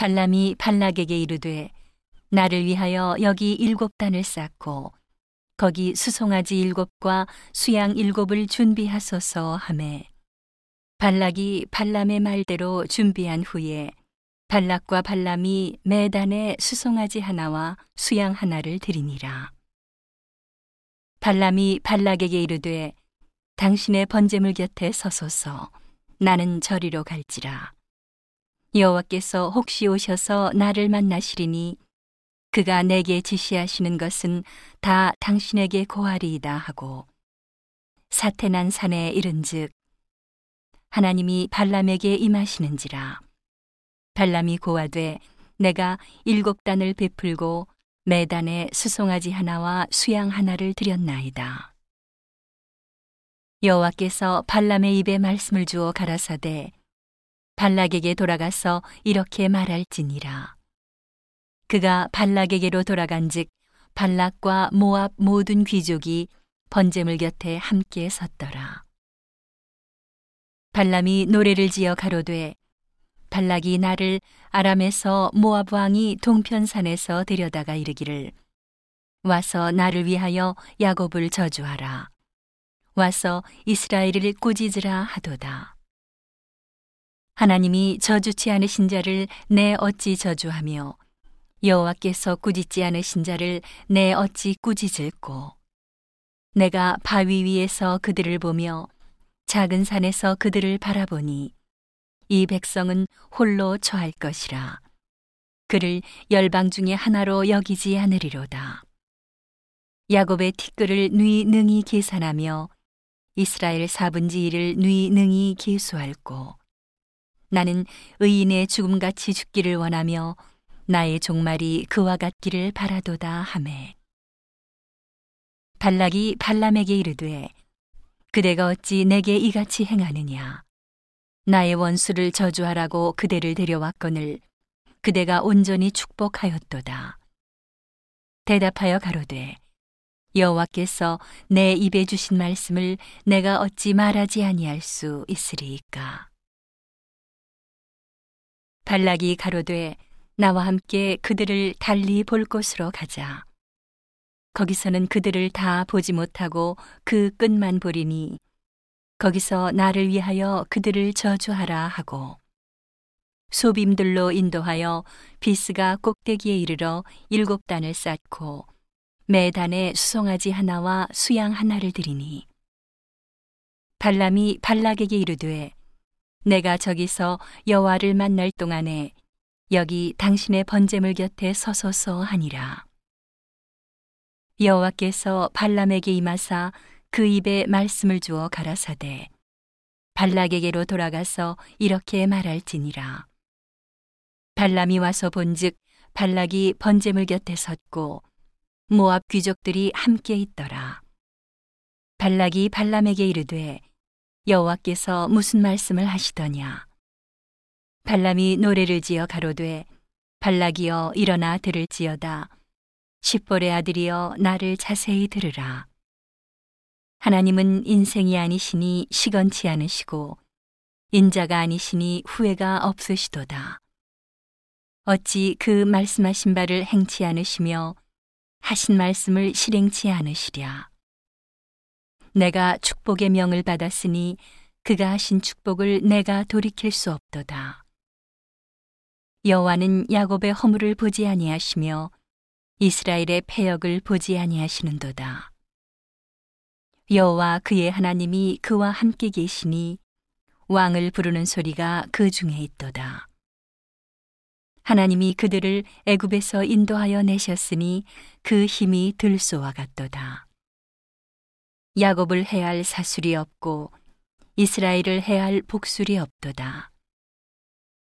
발람이 발락에게 이르되 나를 위하여 여기 일곱 단을 쌓고 거기 수송아지 일곱과 수양 일곱을 준비하소서 하매 발락이 발람의 말대로 준비한 후에 발락과 발람이 매단에 수송아지 하나와 수양 하나를 드리니라. 발람이 발락에게 이르되 당신의 번제물 곁에 서소서 나는 저리로 갈지라. 여호와께서 혹시 오셔서 나를 만나시리니 그가 내게 지시하시는 것은 다 당신에게 고하리이다 하고 사태난 산에 이른즉 하나님이 발람에게 임하시는지라. 발람이 고하되 내가 일곱 단을 베풀고 매단에 수송아지 하나와 수양 하나를 드렸나이다. 여호와께서 발람의 입에 말씀을 주어 가라사대 발락에게 돌아가서 이렇게 말할지니라. 그가 발락에게로 돌아간즉 발락과 모압 모든 귀족이 번제물 곁에 함께 섰더라. 발람이 노래를 지어 가로되 발락이 나를 아람에서 모압 왕이 동편산에서 데려다가 이르기를 와서 나를 위하여 야곱을 저주하라. 와서 이스라엘을 꾸짖으라 하도다 하나님이 저주치 않으신 자를 내 어찌 저주하며 여호와께서 꾸짖지 않으신 자를 내 어찌 꾸짖을꼬? 내가 바위 위에서 그들을 보며 작은 산에서 그들을 바라보니 이 백성은 홀로 처할 것이라. 그를 열방 중에 하나로 여기지 않으리로다. 야곱의 티끌을 누이 능히 계산하며 이스라엘 사분지 일을 누이 능히 계수할고 나는 의인의 죽음같이 죽기를 원하며 나의 종말이 그와 같기를 바라도다 하매. 발락이 발람에게 이르되 그대가 어찌 내게 이같이 행하느냐? 나의 원수를 저주하라고 그대를 데려왔거늘 그대가 온전히 축복하였도다. 대답하여 가로되 여호와께서 내 입에 주신 말씀을 내가 어찌 말하지 아니할 수 있으리이까 발락이 가로되 나와 함께 그들을 달리 볼 곳으로 가자. 거기서는 그들을 다 보지 못하고 그 끝만 보리니 거기서 나를 위하여 그들을 저주하라 하고 소빔들로 인도하여 비스가 꼭대기에 이르러 일곱 단을 쌓고 매 단에 수송아지 하나와 수양 하나를 드리니 발람이 발락에게 이르되 내가 저기서 여호와를 만날 동안에 여기 당신의 번제물 곁에 서소서 하니라. 여호와께서 발람에게 임하사 그 입에 말씀을 주어 가라사대 발락에게로 돌아가서 이렇게 말할지니라. 발람이 와서 본즉 발락이 번제물 곁에 섰고 모압 귀족들이 함께 있더라. 발락이 발람에게 이르되 여호와께서 무슨 말씀을 하시더냐? 발람이 노래를 지어 가로되 발락이여 일어나 들을지어다. 십볼의 아들이여 나를 자세히 들으라. 하나님은 인생이 아니시니 시건치 않으시고 인자가 아니시니 후회가 없으시도다. 어찌 그 말씀하신 바를 행치 않으시며 하신 말씀을 실행치 않으시랴 내가 축복의 명을 받았으니 그가 하신 축복을 내가 돌이킬 수 없도다. 여호와는 야곱의 허물을 보지 아니하시며 이스라엘의 패역을 보지 아니하시는도다. 여호와 그의 하나님이 그와 함께 계시니 왕을 부르는 소리가 그 중에 있도다. 하나님이 그들을 애굽에서 인도하여 내셨으니 그 힘이 들소와 같도다. 야곱을 해할 사술이 없고 이스라엘을 해할 복술이 없도다.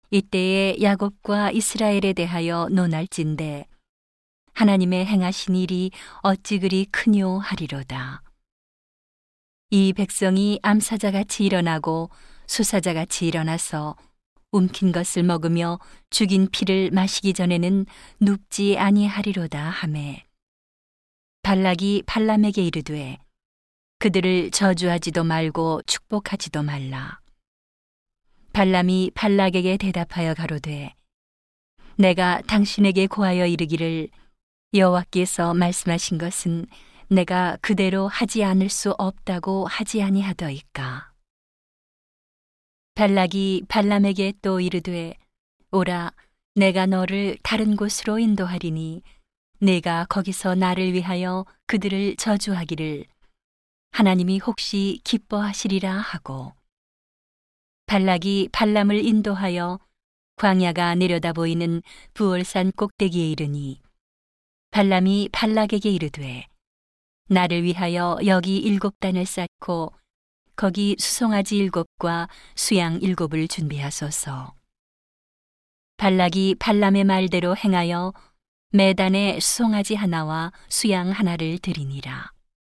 이때에 야곱과 이스라엘에 대하여 논할진대 하나님의 행하신 일이 어찌 그리 크뇨 하리로다. 이 백성이 암사자같이 일어나고 수사자같이 일어나서 움킨 것을 먹으며 죽인 피를 마시기 전에는 눕지 아니하리로다 하매 발락이 발람에게 이르되 그들을 저주하지도 말고 축복하지도 말라. 발람이 발락에게 대답하여 가로되 내가 당신에게 고하여 이르기를 여호와께서 말씀하신 것은 내가 그대로 하지 않을 수 없다고 하지 아니하더이까. 발락이 발람에게 또 이르되 오라 내가 너를 다른 곳으로 인도하리니 내가 거기서 나를 위하여 그들을 저주하기를 하나님이 혹시 기뻐하시리라 하고 발락이 발람을 인도하여 광야가 내려다 보이는 부월산 꼭대기에 이르니 발람이 발락에게 이르되 나를 위하여 여기 일곱 단을 쌓고 거기 수송아지 일곱과 수양 일곱을 준비하소서. 발락이 발람의 말대로 행하여 매단에 수송아지 하나와 수양 하나를 드리니라.